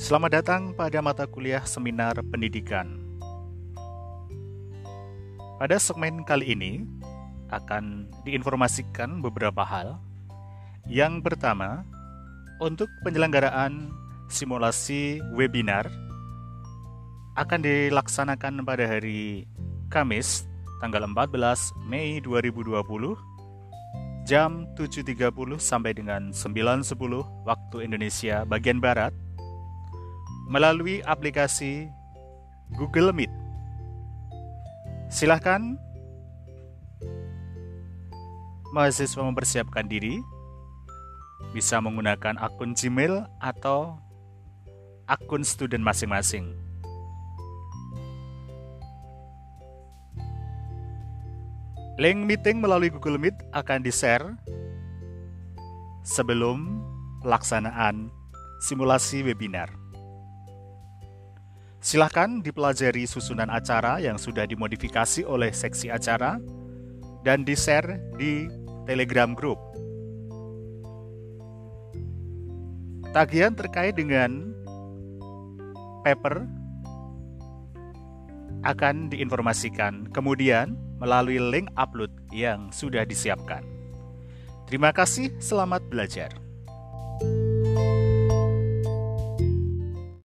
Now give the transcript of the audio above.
Selamat datang pada mata kuliah seminar pendidikan. Pada segmen kali ini akan diinformasikan beberapa hal. Yang pertama, untuk penyelenggaraan simulasi webinar akan dilaksanakan pada hari Kamis tanggal 14 Mei 2020 jam 7.30 sampai dengan 9.10 waktu Indonesia bagian Barat melalui aplikasi Google Meet. Silahkan mahasiswa mempersiapkan diri, bisa menggunakan akun Gmail atau akun student masing-masing. Link meeting melalui Google Meet akan di-share sebelum pelaksanaan simulasi webinar. Silahkan dipelajari susunan acara yang sudah dimodifikasi oleh seksi acara dan di-share di Telegram Group. Tagihan terkait dengan paper akan diinformasikan kemudian melalui link upload yang sudah disiapkan. Terima kasih, selamat belajar.